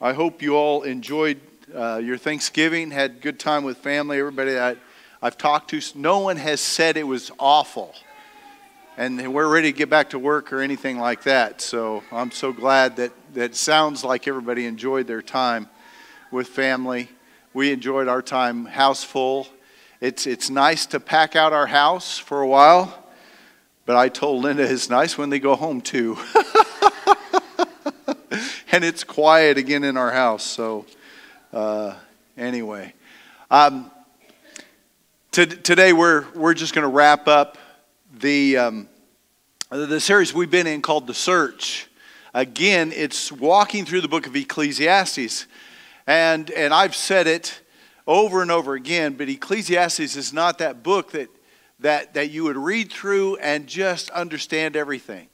I hope you all enjoyed uh, your Thanksgiving, had good time with family. Everybody that I've talked to, no one has said it was awful. And we're ready to get back to work or anything like that. So I'm so glad that that sounds like everybody enjoyed their time with family. We enjoyed our time house full. It's, it's nice to pack out our house for a while, but I told Linda it's nice when they go home too. and it's quiet again in our house. So, uh, anyway, um, to, today we're, we're just going to wrap up the, um, the series we've been in called The Search. Again, it's walking through the book of Ecclesiastes. And, and I've said it over and over again, but Ecclesiastes is not that book that, that, that you would read through and just understand everything.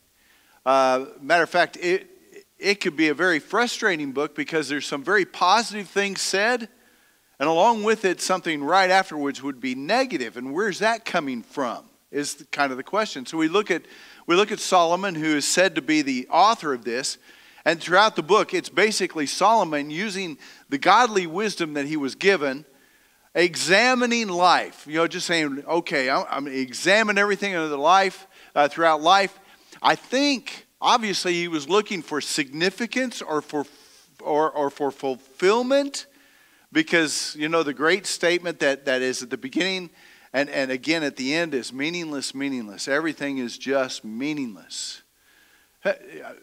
Uh, matter of fact, it, it could be a very frustrating book because there's some very positive things said, and along with it, something right afterwards would be negative. And where's that coming from? Is kind of the question. So we look at we look at Solomon, who is said to be the author of this, and throughout the book, it's basically Solomon using the godly wisdom that he was given, examining life. You know, just saying, okay, I'm, I'm examine everything in the life uh, throughout life. I think Obviously, he was looking for significance or for, or, or for fulfillment because, you know, the great statement that, that is at the beginning and, and again at the end is meaningless, meaningless. Everything is just meaningless.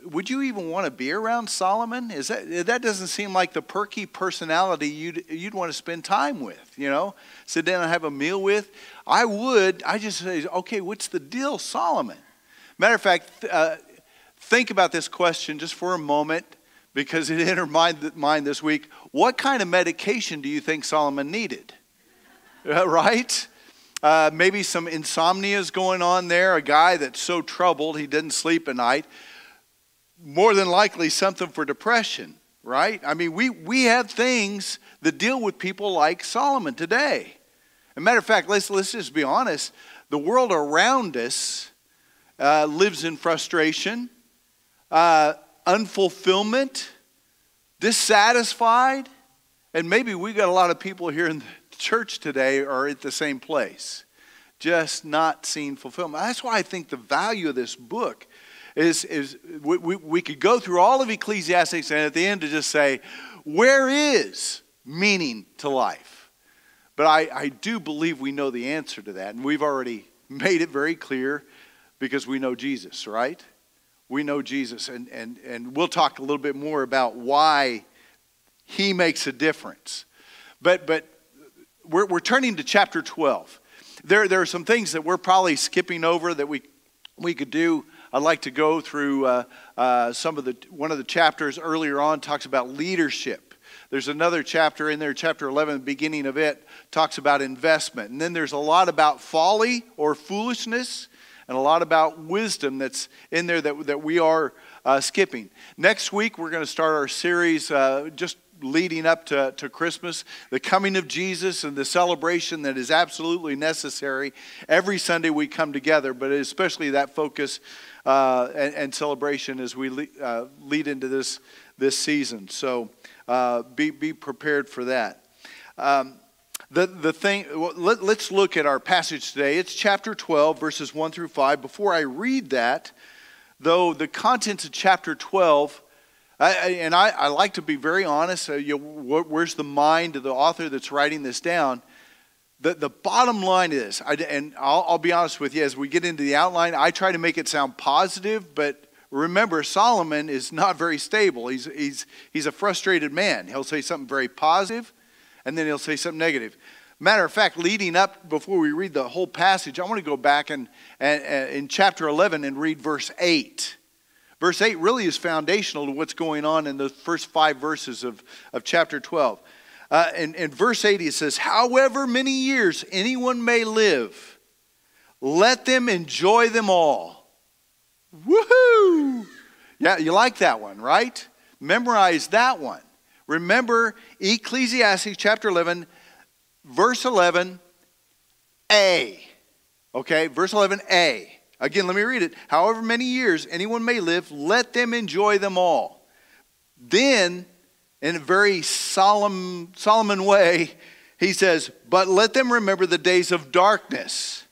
Would you even want to be around Solomon? Is that that doesn't seem like the perky personality you'd you'd want to spend time with? You know, sit down and have a meal with. I would. I just say, okay, what's the deal, Solomon? Matter of fact, uh, think about this question just for a moment because it entered my mind this week. What kind of medication do you think Solomon needed? Uh, right? Uh, maybe some insomnia is going on there. A guy that's so troubled he didn't sleep at night. More than likely, something for depression, right? I mean, we, we have things that deal with people like Solomon today. As a matter of fact, let's, let's just be honest. The world around us uh, lives in frustration uh, unfulfillment, dissatisfied, and maybe we got a lot of people here in the church today are at the same place, just not seeing fulfillment. That's why I think the value of this book is, is we, we, we could go through all of Ecclesiastes and at the end to just say, where is meaning to life? But I, I do believe we know the answer to that, and we've already made it very clear because we know Jesus, right? We know Jesus. And, and, and we'll talk a little bit more about why he makes a difference. But, but we're, we're turning to chapter 12. There, there are some things that we're probably skipping over that we, we could do. I'd like to go through uh, uh, some of the, one of the chapters earlier on talks about leadership. There's another chapter in there, chapter 11, the beginning of it, talks about investment. And then there's a lot about folly or foolishness and a lot about wisdom that's in there that, that we are uh, skipping. Next week, we're going to start our series uh, just leading up to, to Christmas, the coming of Jesus and the celebration that is absolutely necessary. Every Sunday we come together, but especially that focus uh, and, and, celebration as we le- uh, lead into this, this season. So uh, be, be prepared for that. Um, the, the thing, let, us look at our passage today. It's chapter 12, verses 1 through 5. Before I read that, though, the contents of chapter 12, I, and I, I, like to be very honest, uh, you where's the mind of the author that's writing this down? The, the bottom line is, I, and I'll, I'll be honest with you, as we get into the outline, I try to make it sound positive, but remember, Solomon is not very stable. He's, he's, he's a frustrated man. He'll say something very positive, and then he'll say something negative. Matter of fact, leading up before we read the whole passage, I want to go back and, and, and in chapter 11 and read verse 8. Verse 8 really is foundational to what's going on in the first five verses of, of chapter 12. Uh, in verse 8, it says, However many years anyone may live, let them enjoy them all. Woohoo! Yeah, you like that one, right? Memorize that one. Remember Ecclesiastes chapter 11, verse 11, A. Okay, verse 11a. Again, let me read it. However many years anyone may live, let them enjoy them all. Then in a very solemn, Solomon way, he says, But let them remember the days of darkness,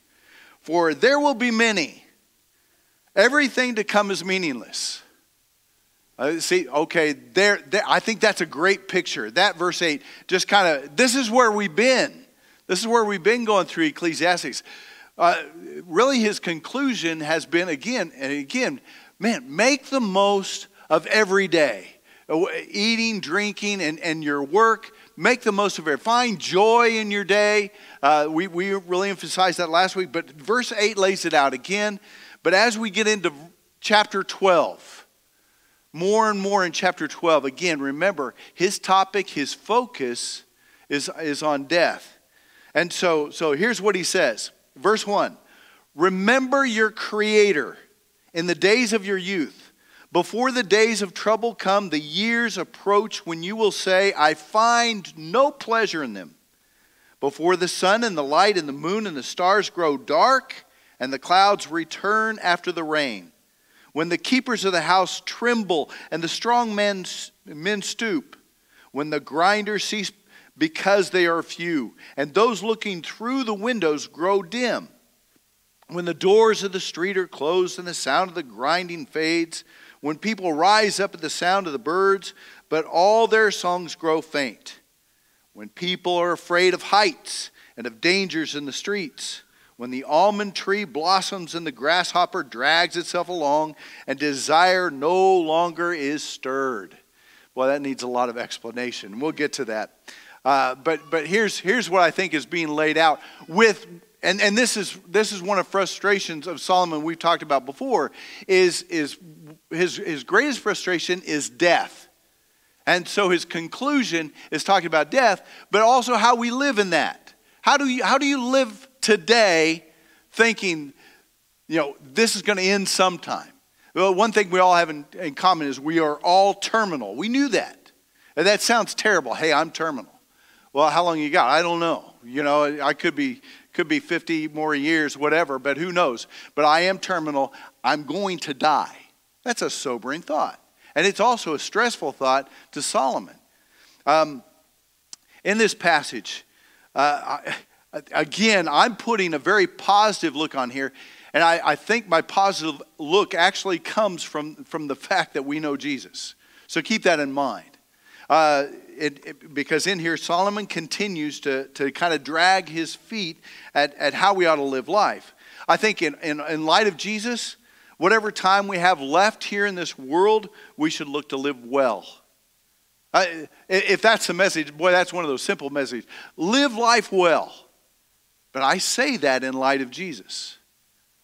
for there will be many. Everything to come is meaningless. Uh, see, okay, there, there, I think that's a great picture. That verse 8 just kind of, this is where we've been. This is where we've been going through Ecclesiastes. Uh, really, his conclusion has been again and again, man, make the most of every day. Uh, eating, drinking, and, and your work. Make the most of it. Find joy in your day. Uh, we, we really emphasized that last week, but verse 8 lays it out again. But as we get into chapter 12, more and more in chapter 12, again, remember, his topic, his focus is, is on death. And so, so here's what he says. Verse 1 Remember your Creator in the days of your youth before the days of trouble come, the years approach when you will say, I find no pleasure in them. Before the sun and the light and the moon and the stars grow dark, and the clouds return after the rain. When the keepers of the house tremble and the strong men, men stoop. When the grinders cease because they are few, and those looking through the windows grow dim. When the doors of the street are closed and the sound of the grinding fades when people rise up at the sound of the birds, but all their songs grow faint. When people are afraid of heights and of dangers in the streets. When the almond tree blossoms and the grasshopper drags itself along, and desire no longer is stirred. Well, that needs a lot of explanation. We'll get to that. Uh, but but here's, here's what I think is being laid out with and, and this is this is one of frustrations of Solomon we've talked about before is is his, his greatest frustration is death. And so his conclusion is talking about death, but also how we live in that. How do you, how do you live today thinking, you know, this is going to end sometime? Well, one thing we all have in, in common is we are all terminal. We knew that. And that sounds terrible. Hey, I'm terminal. Well, how long you got? I don't know. You know, I could be could be 50 more years, whatever, but who knows? But I am terminal. I'm going to die. That's a sobering thought. And it's also a stressful thought to Solomon. Um, in this passage, uh, I, again, I'm putting a very positive look on here. And I, I, think my positive look actually comes from, from the fact that we know Jesus. So keep that in mind. Uh, it, it, because in here, Solomon continues to, to kind of drag his feet at, at how we ought to live life. I think in, in, in light of Jesus, whatever time we have left here in this world, we should look to live well. if that's the message, boy, that's one of those simple messages. Live life well. But I say that in light of Jesus.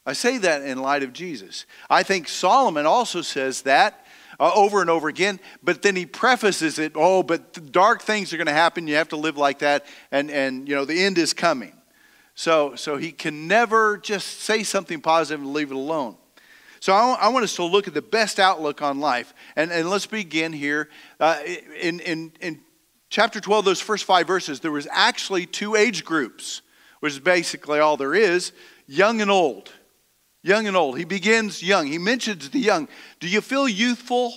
I say that in light of Jesus. I think Solomon also says that uh, over and over again, but then he prefaces it, oh, but dark things are going to happen. You have to live like that, and, and you know, the end is coming. So, so he can never just say something positive and leave it alone. So I, want us to look at the best outlook on life. And, and let's begin here. Uh, in, in, in chapter 12, those first five verses, there was actually two age groups, which is basically all there is young and old. Young and old. He begins young. He mentions the young. Do you feel youthful?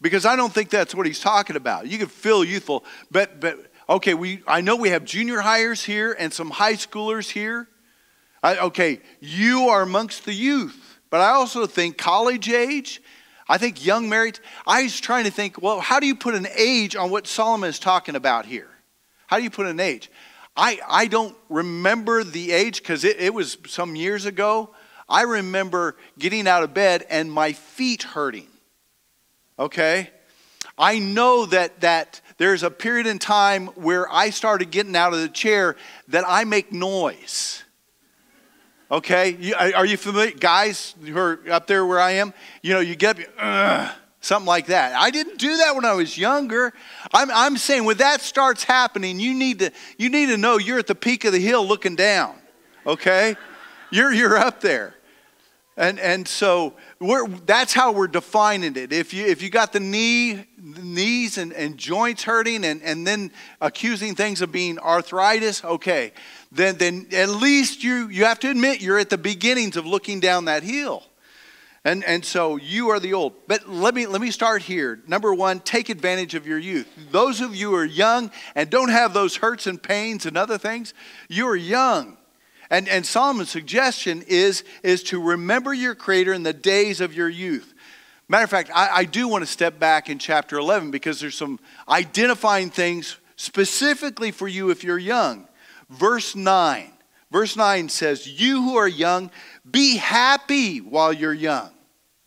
Because I don't think that's what he's talking about. You can feel youthful, but, but okay, we, I know we have junior highers here and some high schoolers here. I, okay, you are amongst the youth. But I also think college age, I think young married. I was trying to think, well, how do you put an age on what Solomon is talking about here? How do you put an age? I, I don't remember the age because it, it was some years ago. I remember getting out of bed and my feet hurting. Okay? I know that, that there's a period in time where I started getting out of the chair that I make noise. Okay, are you familiar, guys who are up there where I am? You know, you get up, something like that. I didn't do that when I was younger. I'm, I'm saying when that starts happening, you need to you need to know you're at the peak of the hill looking down. Okay, you're you're up there. And, and so that's how we're defining it. If you, if you got the knee, knees and, and joints hurting and, and then accusing things of being arthritis, okay, then, then at least you, you have to admit you're at the beginnings of looking down that hill. And, and so you are the old. But let me, let me start here. Number one, take advantage of your youth. Those of you who are young and don't have those hurts and pains and other things, you are young. And, and Solomon's suggestion is, is to remember your Creator in the days of your youth. Matter of fact, I, I do want to step back in chapter 11 because there's some identifying things specifically for you if you're young. Verse 9. Verse 9 says, You who are young, be happy while you're young.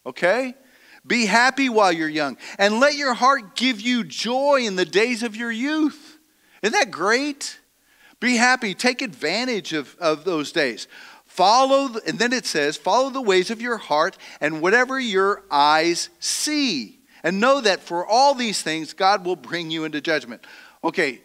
Okay? Be happy while you're young. And let your heart give you joy in the days of your youth. Isn't that great? Be happy. Take advantage of, of those days. Follow, and then it says, follow the ways of your heart and whatever your eyes see. And know that for all these things, God will bring you into judgment. Okay,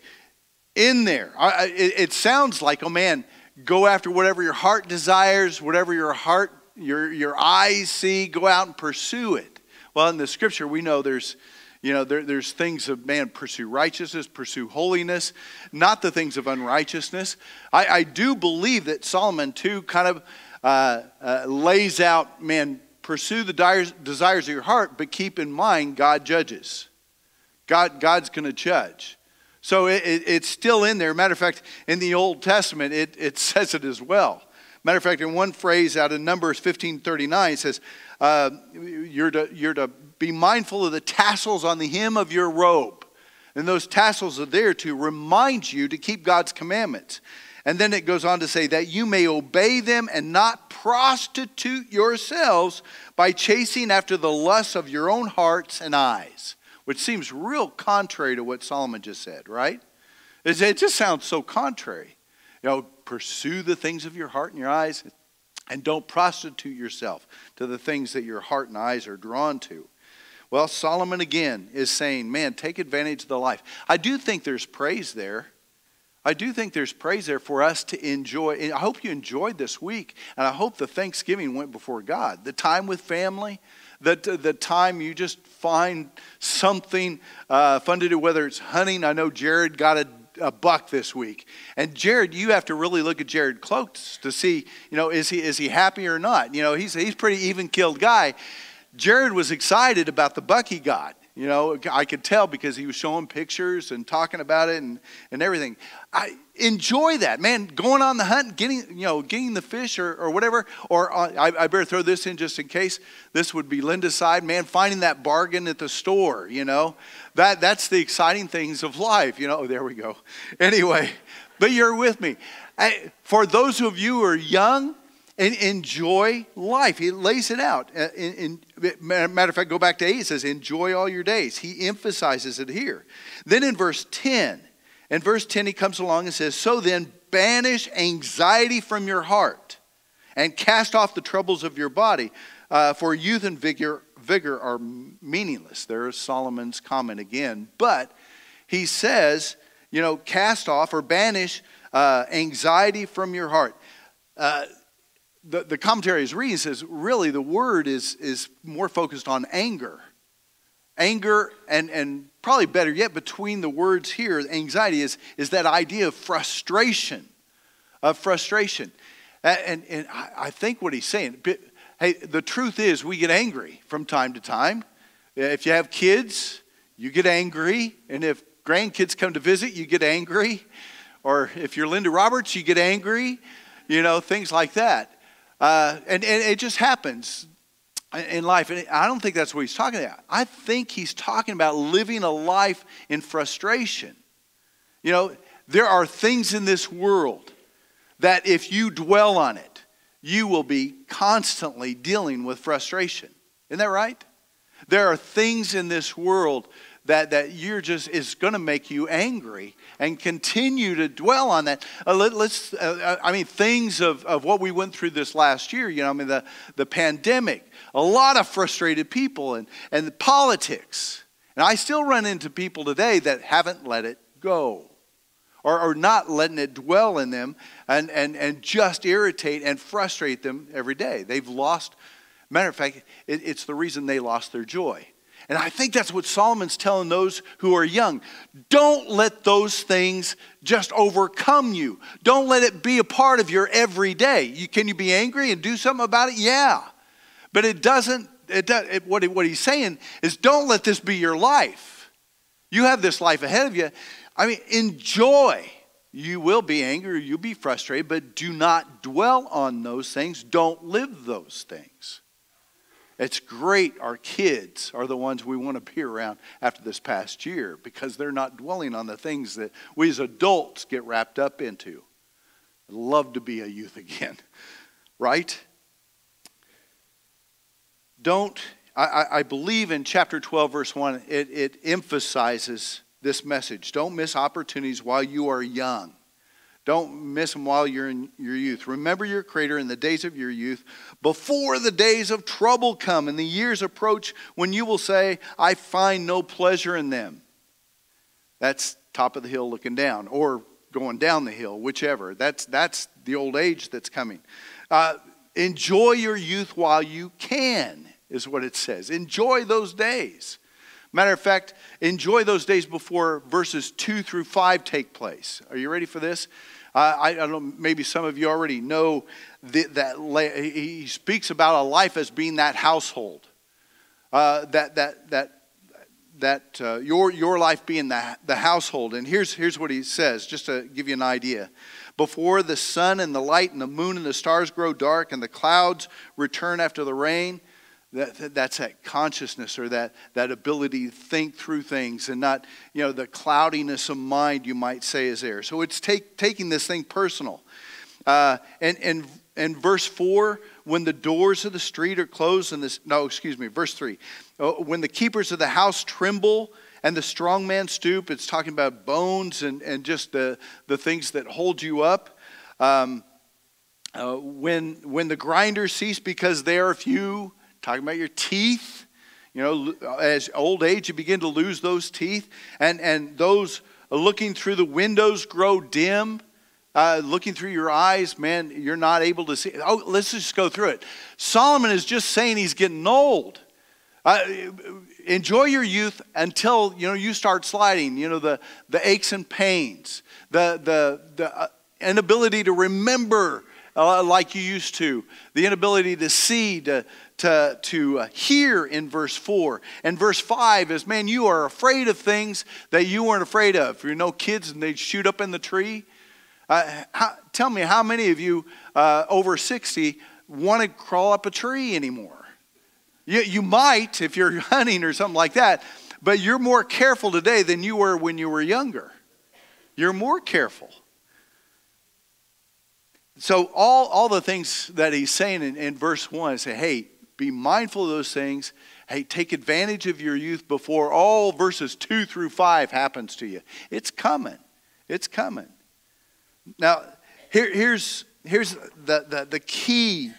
in there, it, it sounds like, oh man, go after whatever your heart desires, whatever your heart, your, your eyes see, go out and pursue it. Well, in the scripture, we know there's, you know, there, there's things of man, pursue righteousness, pursue holiness, not the things of unrighteousness. I, I do believe that Solomon, too, kind of uh, uh, lays out, man, pursue the desires, desires of your heart, but keep in mind God judges. God, God's going to judge. So it, it, it's still in there. Matter of fact, in the Old Testament, it, it says it as well. Matter of fact, in one phrase out of Numbers 1539, it says, uh, you're, to, you're to be mindful of the tassels on the hem of your robe. And those tassels are there to remind you to keep God's commandments. And then it goes on to say that you may obey them and not prostitute yourselves by chasing after the lusts of your own hearts and eyes which seems real contrary to what Solomon just said, right? It just sounds so contrary. You know, pursue the things of your heart and your eyes, and don't prostitute yourself to the things that your heart and eyes are drawn to. Well, Solomon again is saying, man, take advantage of the life. I do think there's praise there. I do think there's praise there for us to enjoy. I hope you enjoyed this week, and I hope the Thanksgiving went before God. The time with family, that the time you just find something uh, fun to do, whether it's hunting. I know Jared got a, a, buck this week, and Jared, you have to really look at Jared Cloaks to see, you know, is he is he happy or not? You know, he's he's pretty even killed guy. Jared was excited about the buck he got. You know, I could tell because he was showing pictures and talking about it and, and everything. I enjoy that, man. Going on the hunt, getting you know, getting the fish or, or whatever. Or uh, I, I better throw this in just in case. This would be Linda's side, man. Finding that bargain at the store. You know, that that's the exciting things of life. You know, oh, there we go. Anyway, but you're with me. I, for those of you who are young, and enjoy life. He lays it out. Uh, in, in, matter of fact, go back to 8, it says, enjoy all your days. He emphasizes it here. Then in verse 10, in verse 10, he comes along and says, So then, banish anxiety from your heart and cast off the troubles of your body, uh, for youth and vigor, vigor are meaningless. There's Solomon's comment again. But he says, you know, cast off or banish uh, anxiety from your heart. Uh, the, the commentary is reading says really the word is, is more focused on anger. Anger and, and probably better yet, between the words here, anxiety is, is that idea of frustration. Of frustration. And, and I think what he's saying, hey, the truth is we get angry from time to time. If you have kids, you get angry. And if grandkids come to visit, you get angry. Or if you're Linda Roberts, you get angry. You know, things like that. Uh, and, and it just happens in life. And I don't think that's what he's talking about. I think he's talking about living a life in frustration. You know, there are things in this world that if you dwell on it, you will be constantly dealing with frustration. Isn't that right? There are things in this world that, that you're just is going to make you angry and continue to dwell on that. Uh, let, us uh, uh, I mean, things of, of what we went through this last year, you know, I mean, the, the pandemic, a lot of frustrated people and, and the politics. And I still run into people today that haven't let it go. Or, or not letting it dwell in them and, and, and just irritate and frustrate them every day. They've lost, matter of fact, it, it's the reason they lost their joy. And I think that's what Solomon's telling those who are young. Don't let those things just overcome you. Don't let it be a part of your everyday. You, can you be angry and do something about it? Yeah. But it doesn't, it, does, it, what, what he's saying is don't let this be your life. You have this life ahead of you. I mean, enjoy. You will be angry, you'll be frustrated, but do not dwell on those things. Don't live those things. It's great our kids are the ones we want to be around after this past year because they're not dwelling on the things that we as adults get wrapped up into. I'd love to be a youth again, right? Don't, I, I believe in chapter 12, verse 1, it, it emphasizes this message. Don't miss opportunities while you are young. Don't miss them while you're in your youth. Remember your Creator in the days of your youth, before the days of trouble come and the years approach when you will say, I find no pleasure in them. That's top of the hill looking down, or going down the hill, whichever. That's, that's the old age that's coming. Uh, enjoy your youth while you can, is what it says. Enjoy those days. Matter of fact, enjoy those days before verses 2 through 5 take place. Are you ready for this? I, I, don't know, maybe some of you already know the, that he speaks about a life as being that household. Uh, that, that, that, that uh, your, your life being the, the household. And here's, here's what he says, just to give you an idea. Before the sun and the light and the moon and the stars grow dark and the clouds return after the rain, that, that's that consciousness or that, that ability to think through things and not, you know, the cloudiness of mind, you might say, is there. So it's take, taking this thing personal. Uh, and, and, and verse 4, when the doors of the street are closed, and this, no, excuse me, verse 3, uh, when the keepers of the house tremble and the strong man stoop, it's talking about bones and, and just the, the things that hold you up. Um, uh, when, when the grinders cease because they are few, talking about your teeth. You know, as old age, you begin to lose those teeth, and, and those looking through the windows grow dim. Uh, looking through your eyes, man, you're not able to see. Oh, let's just go through it. Solomon is just saying he's getting old. Uh, enjoy your youth until you know you start sliding. You know the the aches and pains, the the the uh, inability to remember uh, like you used to, the inability to see, to to, to uh, hear in verse 4. And verse 5 is, man, you are afraid of things that you weren't afraid of. You know, kids and they shoot up in the tree. Uh, how, tell me, how many of you uh, over 60 want to crawl up a tree anymore? You, you might if you're hunting or something like that, but you're more careful today than you were when you were younger. You're more careful. So all, all the things that he's saying in, in verse 1 say, hey, be mindful of those things. Hey, take advantage of your youth before all verses 2 through 5 happens to you. It's coming. It's coming. Now, here, here's, here's the, the, the key,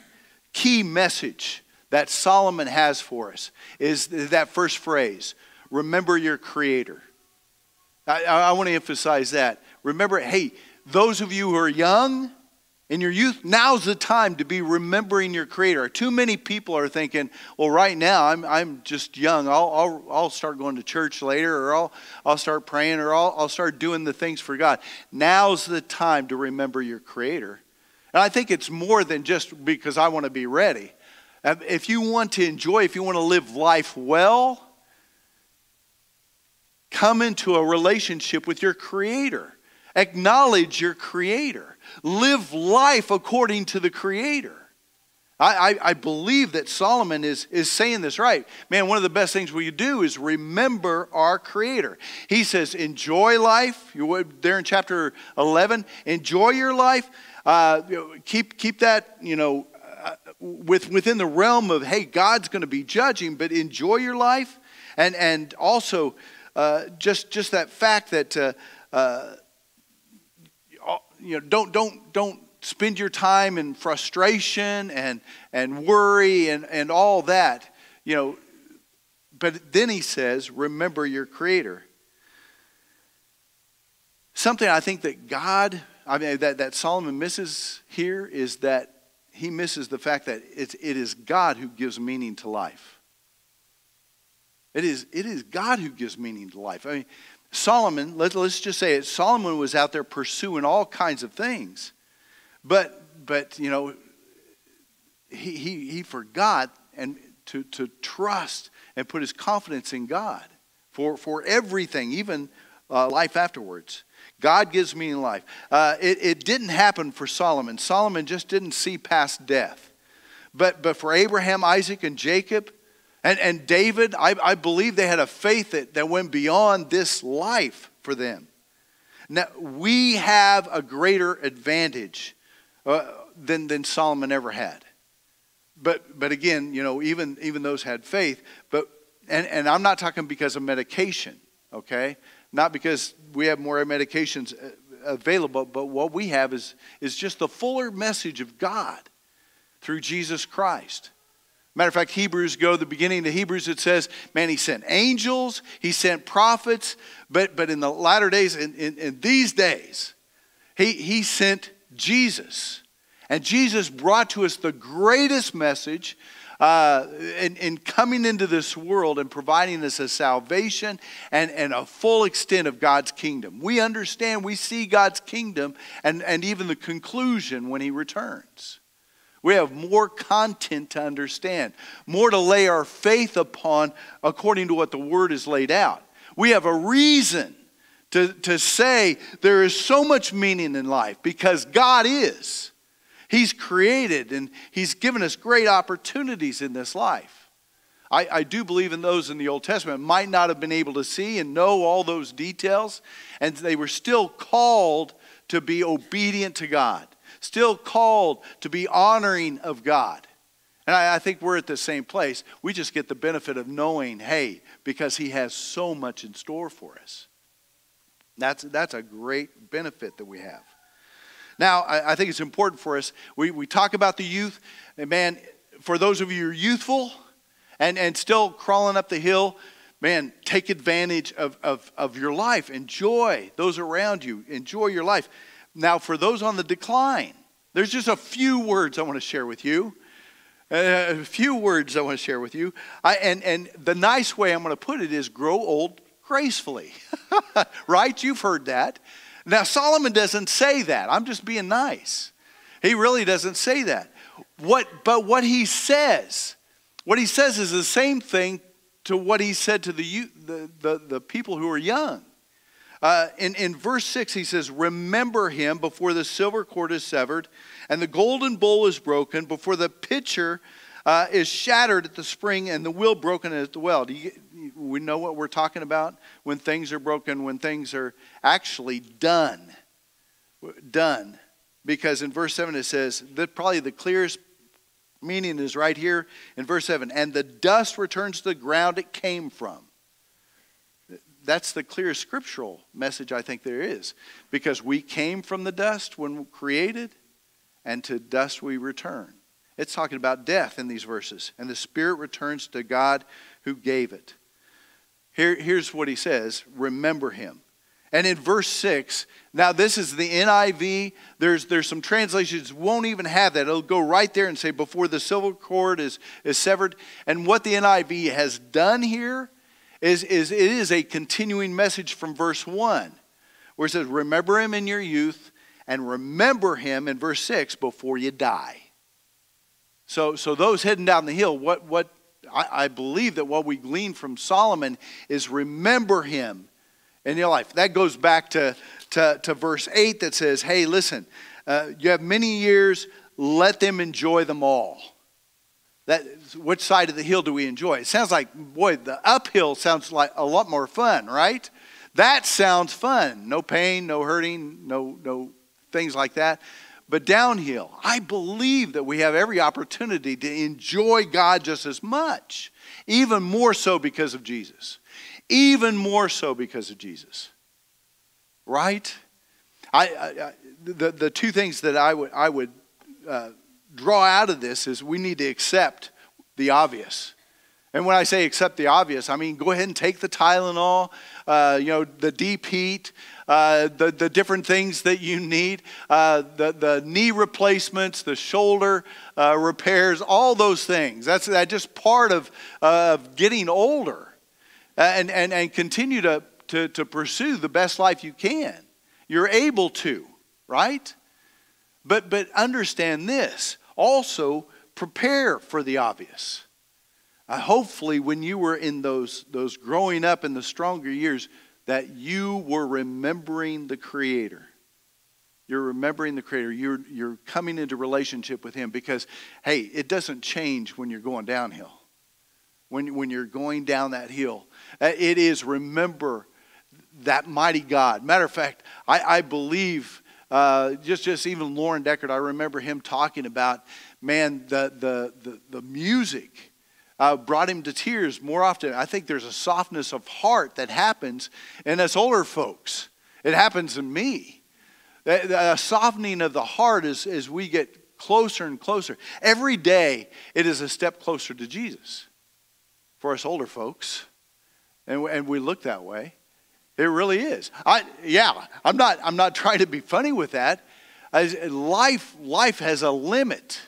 key message that Solomon has for us is that first phrase remember your creator. I, I want to emphasize that. Remember, hey, those of you who are young, in your youth, now's the time to be remembering your Creator. Too many people are thinking, well, right now I'm, I'm just young. I'll, I'll, I'll start going to church later, or I'll, I'll start praying, or I'll, I'll start doing the things for God. Now's the time to remember your Creator. And I think it's more than just because I want to be ready. Uh, if you want to enjoy, if you want to live life well, come into a relationship with your Creator. Acknowledge your Creator live life according to the Creator. I, I, I, believe that Solomon is, is saying this right. Man, one of the best things we do is remember our Creator. He says, enjoy life. You there in chapter 11. Enjoy your life. Uh, keep, keep that, you know, uh, with, within the realm of, hey, God's going to be judging, but enjoy your life. And, and also, uh, just, just that fact that uh, uh, you know, don't, don't, don't spend your time in frustration and, and worry and, and all that. You know, but then he says, remember your creator. Something I think that God, I mean, that, that Solomon misses here is that he misses the fact that it's, it is God who gives meaning to life. It is, it is God who gives meaning to life. I mean, Solomon, let, us just say it, Solomon was out there pursuing all kinds of things. But, but you know, he, he, he forgot and to, to trust and put his confidence in God for, for everything, even uh, life afterwards. God gives meaning in life. Uh, it, it didn't happen for Solomon. Solomon just didn't see past death. But, but for Abraham, Isaac, and Jacob, and, and David, I, I believe they had a faith that, that went beyond this life for them. Now, we have a greater advantage uh, than, than Solomon ever had. But, but again, you know, even, even those had faith. But, and, and I'm not talking because of medication, okay? Not because we have more medications uh, available, but what we have is, is just the fuller message of God through Jesus Christ. Matter of fact, Hebrews go, the beginning of Hebrews, it says, man, he sent angels, he sent prophets, but, but in the latter days, in, in, in these days, he, he sent Jesus. And Jesus brought to us the greatest message uh, in, in, coming into this world and providing us a salvation and, and a full extent of God's kingdom. We understand, we see God's kingdom and, and even the conclusion when He returns. We have more content to understand, more to lay our faith upon according to what the Word is laid out. We have a reason to, to say there is so much meaning in life because God is. He's created and He's given us great opportunities in this life. I, I, do believe in those in the Old Testament might not have been able to see and know all those details, and they were still called to be obedient to God still called to be honoring of God. And I, I, think we're at the same place. We just get the benefit of knowing, hey, because He has so much in store for us. That's, that's a great benefit that we have. Now, I, I think it's important for us. We, we talk about the youth, and man, for those of you who are youthful and, and still crawling up the hill, man, take advantage of, of, of your life. Enjoy those around you. Enjoy your life. Now, for those on the decline, there's just a few words I want to share with you. Uh, a few words I want to share with you. I, and, and the nice way I'm going to put it is grow old gracefully. right? You've heard that. Now, Solomon doesn't say that. I'm just being nice. He really doesn't say that. What, but what he says, what he says is the same thing to what he said to the, the, the, the people who are young. Uh, in, in verse 6, he says, Remember him before the silver cord is severed and the golden bowl is broken, before the pitcher uh, is shattered at the spring and the wheel broken at the well. Do you, we know what we're talking about when things are broken, when things are actually done. Done. Because in verse 7 it says that probably the clearest meaning is right here in verse 7 and the dust returns to the ground it came from that's the clear scriptural message I think there is. Because we came from the dust when created, and to dust we return. It's talking about death in these verses. And the Spirit returns to God who gave it. Here, here's what he says remember him. And in verse 6, now this is the NIV. There's, there's some translations won't even have that. It'll go right there and say, before the silver cord is, is severed. And what the NIV has done here is, is it is a continuing message from verse 1, where it says, Remember him in your youth, and remember him in verse 6 before you die. So, so those heading down the hill, what, what I, I believe that what we glean from Solomon is remember him in your life. That goes back to, to, to verse 8 that says, Hey, listen, uh, you have many years, let them enjoy them all. That, which side of the hill do we enjoy? It sounds like, boy, the uphill sounds like a lot more fun, right? That sounds fun. No pain, no hurting, no, no things like that. But downhill, I believe that we have every opportunity to enjoy God just as much, even more so because of Jesus. Even more so because of Jesus. Right? I, I, I the, the two things that I would, I would uh, draw out of this is we need to accept the obvious. And when I say accept the obvious, I mean go ahead and take the Tylenol, uh, you know, the deep heat, uh, the, the different things that you need, uh, the, the knee replacements, the shoulder uh, repairs, all those things. That's, that's just part of, of getting older. And, and, and continue to, to, to pursue the best life you can. You're able to, right? But, but understand this also prepare for the obvious. uh, hopefully, when you were in those, those growing up in the stronger years, that you were remembering the Creator. You're remembering the Creator. You're, you're coming into relationship with Him because, hey, it doesn't change when you're going downhill. When, when you're going down that hill, uh, it is remember that mighty God. Matter of fact, I, I believe uh, just just even Lauren Deckard, I remember him talking about man the the the, the music uh, brought him to tears more often. I think there's a softness of heart that happens in us older folks. It happens in me. A softening of the heart as, as we get closer and closer. Every day, it is a step closer to Jesus for us older folks. And, and we look that way. It really is. I, yeah, I'm not, I'm not trying to be funny with that. As life, life has a limit.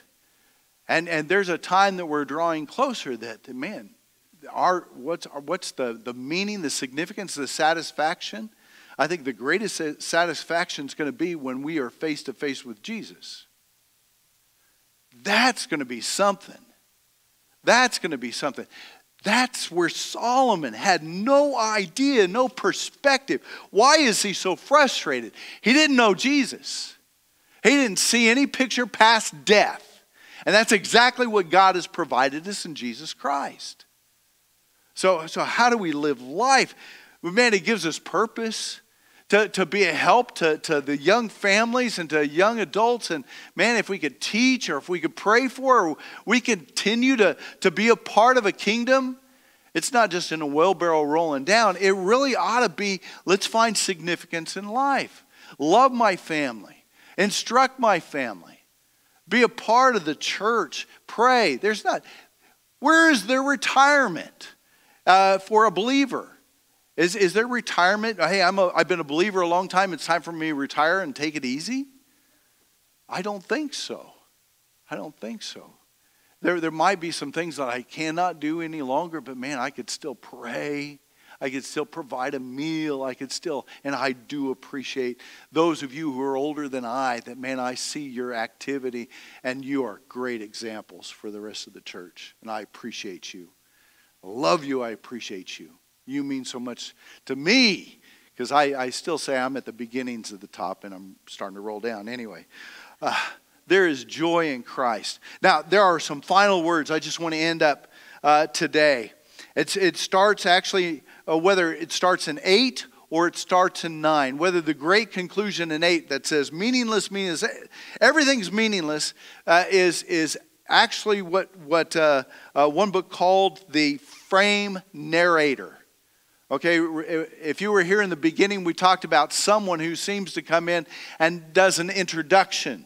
And, and there's a time that we're drawing closer that, man, our, what's, what's the, the meaning, the significance, the satisfaction? I think the greatest satisfaction is going to be when we are face to face with Jesus. That's going to be something. That's going to be something. That's where Solomon had no idea, no perspective. Why is he so frustrated? He didn't know Jesus, he didn't see any picture past death. And that's exactly what God has provided us in Jesus Christ. So, so how do we live life? Man, it gives us purpose to, to be a help to, to the young families and to young adults. And man, if we could teach or if we could pray for or we continue to, to be a part of a kingdom, it's not just in a wheelbarrow rolling down. It really ought to be let's find significance in life. Love my family, instruct my family, be a part of the church, pray. There's not, where is their retirement uh, for a believer? Is, is there retirement? Hey, I'm a, I've been a believer a long time. It's time for me to retire and take it easy? I don't think so. I don't think so. There, there might be some things that I cannot do any longer, but man, I could still pray. I could still provide a meal. I could still, and I do appreciate those of you who are older than I that, man, I see your activity and you are great examples for the rest of the church. And I appreciate you. I love you. I appreciate you. You mean so much to me because I, I still say I'm at the beginnings of the top and I'm starting to roll down anyway. Uh, there is joy in Christ. Now, there are some final words I just want to end up uh, today. It's, it starts actually, uh, whether it starts in 8 or it starts in 9, whether the great conclusion in 8 that says meaningless means everything's meaningless uh, is, is actually what, what uh, uh, one book called the frame narrator. Okay, if you were here in the beginning, we talked about someone who seems to come in and does an introduction.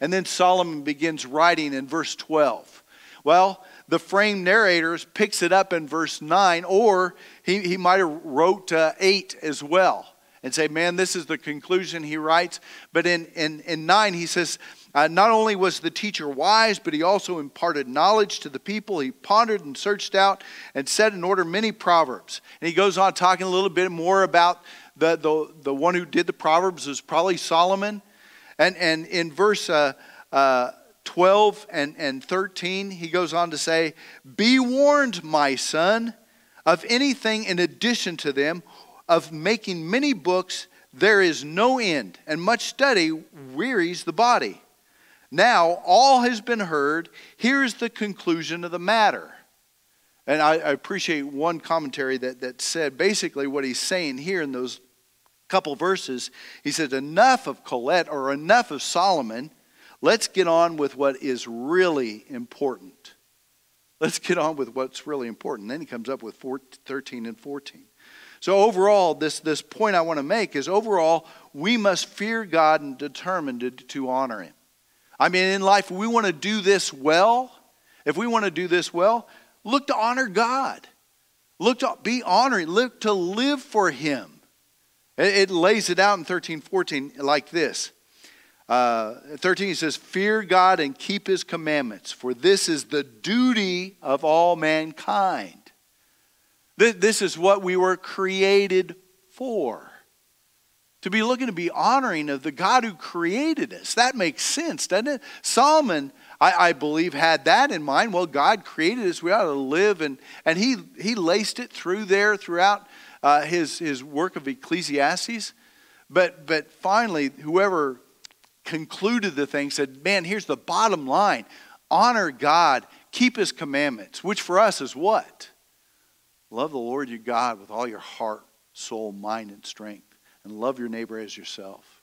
And then Solomon begins writing in verse 12. Well, the frame narrators picks it up in verse 9, or he, he might have wrote uh, 8 as well and say, man, this is the conclusion he writes. But in, in, in 9, he says, uh, not only was the teacher wise, but he also imparted knowledge to the people. He pondered and searched out and set in order many proverbs. And he goes on talking a little bit more about the, the, the one who did the proverbs is probably Solomon. And, and in verse uh, uh, 12 and, and 13, he goes on to say, Be warned, my son, of anything in addition to them, of making many books, there is no end, and much study wearies the body. Now all has been heard. Here's the conclusion of the matter. And I, I, appreciate one commentary that, that said basically what he's saying here in those couple verses. He says, Enough of Qoheleth or enough of Solomon. Let's get on with what is really important. Let's get on with what's really important. Then he comes up with 14, 13 and 14. So, overall, this, this point I want to make is overall, we must fear God and determine to, to honor Him. I mean, in life, we want to do this well. If we want to do this well, look to honor God. Look to be honoring. Look to live for Him. It, it lays it out in 13, 14 like this. Uh, 13 says, Fear God and keep His commandments, for this is the duty of all mankind. This is what we were created for. To be looking to be honoring of the God who created us. That makes sense, doesn't it? Solomon, I, I, believe, had that in mind. Well, God created us. We ought to live, and, and he, he laced it through there throughout uh, his, his work of Ecclesiastes. But, but finally, whoever concluded the thing said, Man, here's the bottom line honor God, keep his commandments, which for us is what? Love the Lord your God with all your heart, soul, mind, and strength and love your neighbor as yourself.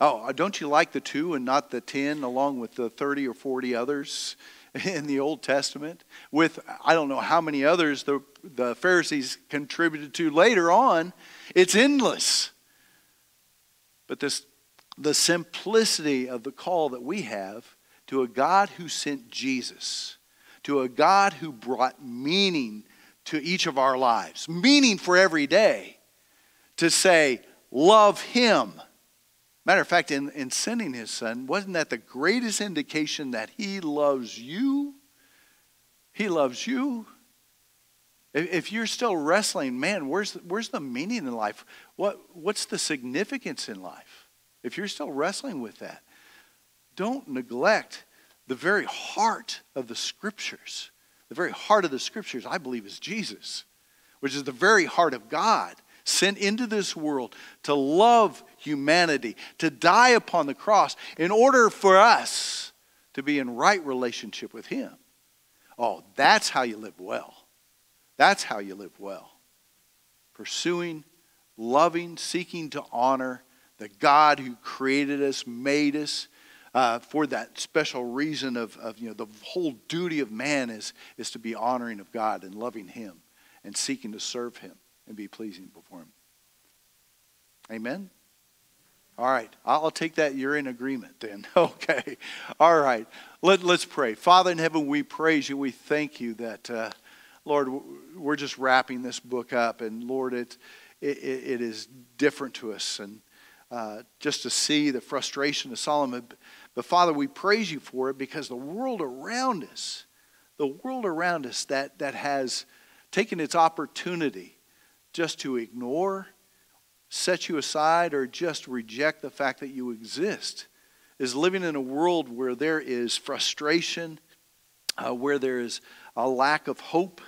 Oh, uh, don't you like the two and not the ten, along with the 30 or 40 others in the Old Testament? With, I don't know how many others the, the Pharisees contributed to later on. It's endless. But this, the simplicity of the call that we have to a God who sent Jesus, to a God who brought meaning to each of our lives, meaning for every day to say, love him. Matter of fact, in, in sending his son, wasn't that the greatest indication that he loves you? He loves you. If, you're still wrestling, man, where's, where's the meaning in life? What, what's the significance in life? If you're still wrestling with that, don't neglect the very heart of the scriptures. The very heart of the scriptures, I believe, is Jesus, which is the very heart of God sent into this world to love humanity, to die upon the cross in order for us to be in right relationship with Him. Oh, that's how you live well. That's how you live well. Pursuing, loving, seeking to honor the God who created us, made us, uh, for that special reason of, of, you know, the whole duty of man is, is to be honoring of God and loving Him and seeking to serve Him and be pleasing before Him. Amen? All right. I'll take that you're in agreement then. Okay. All right. Let, let's pray. Father in heaven, we praise you. We thank you that, uh, Lord, we're just wrapping this book up. And Lord, it, it, it is different to us. And uh, just to see the frustration of Solomon. But Father, we praise you for it because the world around us, the world around us that, that has taken its opportunity just to ignore, set you aside, or just reject the fact that you exist is living in a world where there is frustration, uh, where there is a lack of hope,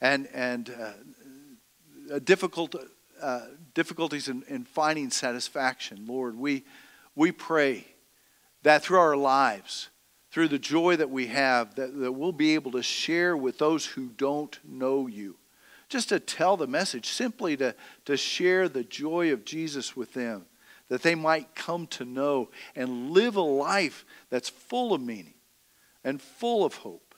and, and uh, difficult, uh, difficulties in, in finding satisfaction. Lord, we, we pray that through our lives, through the joy that we have, that, that we'll be able to share with those who don't know you just to tell the message, simply to, to share the joy of Jesus with them, that they might come to know and live a life that's full of meaning and full of hope.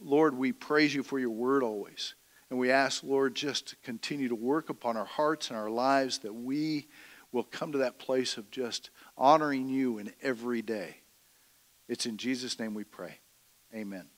Lord, we praise you for your word always. And we ask, Lord, just to continue to work upon our hearts and our lives that we will come to that place of just honoring you in every day. It's in Jesus' name we pray. Amen.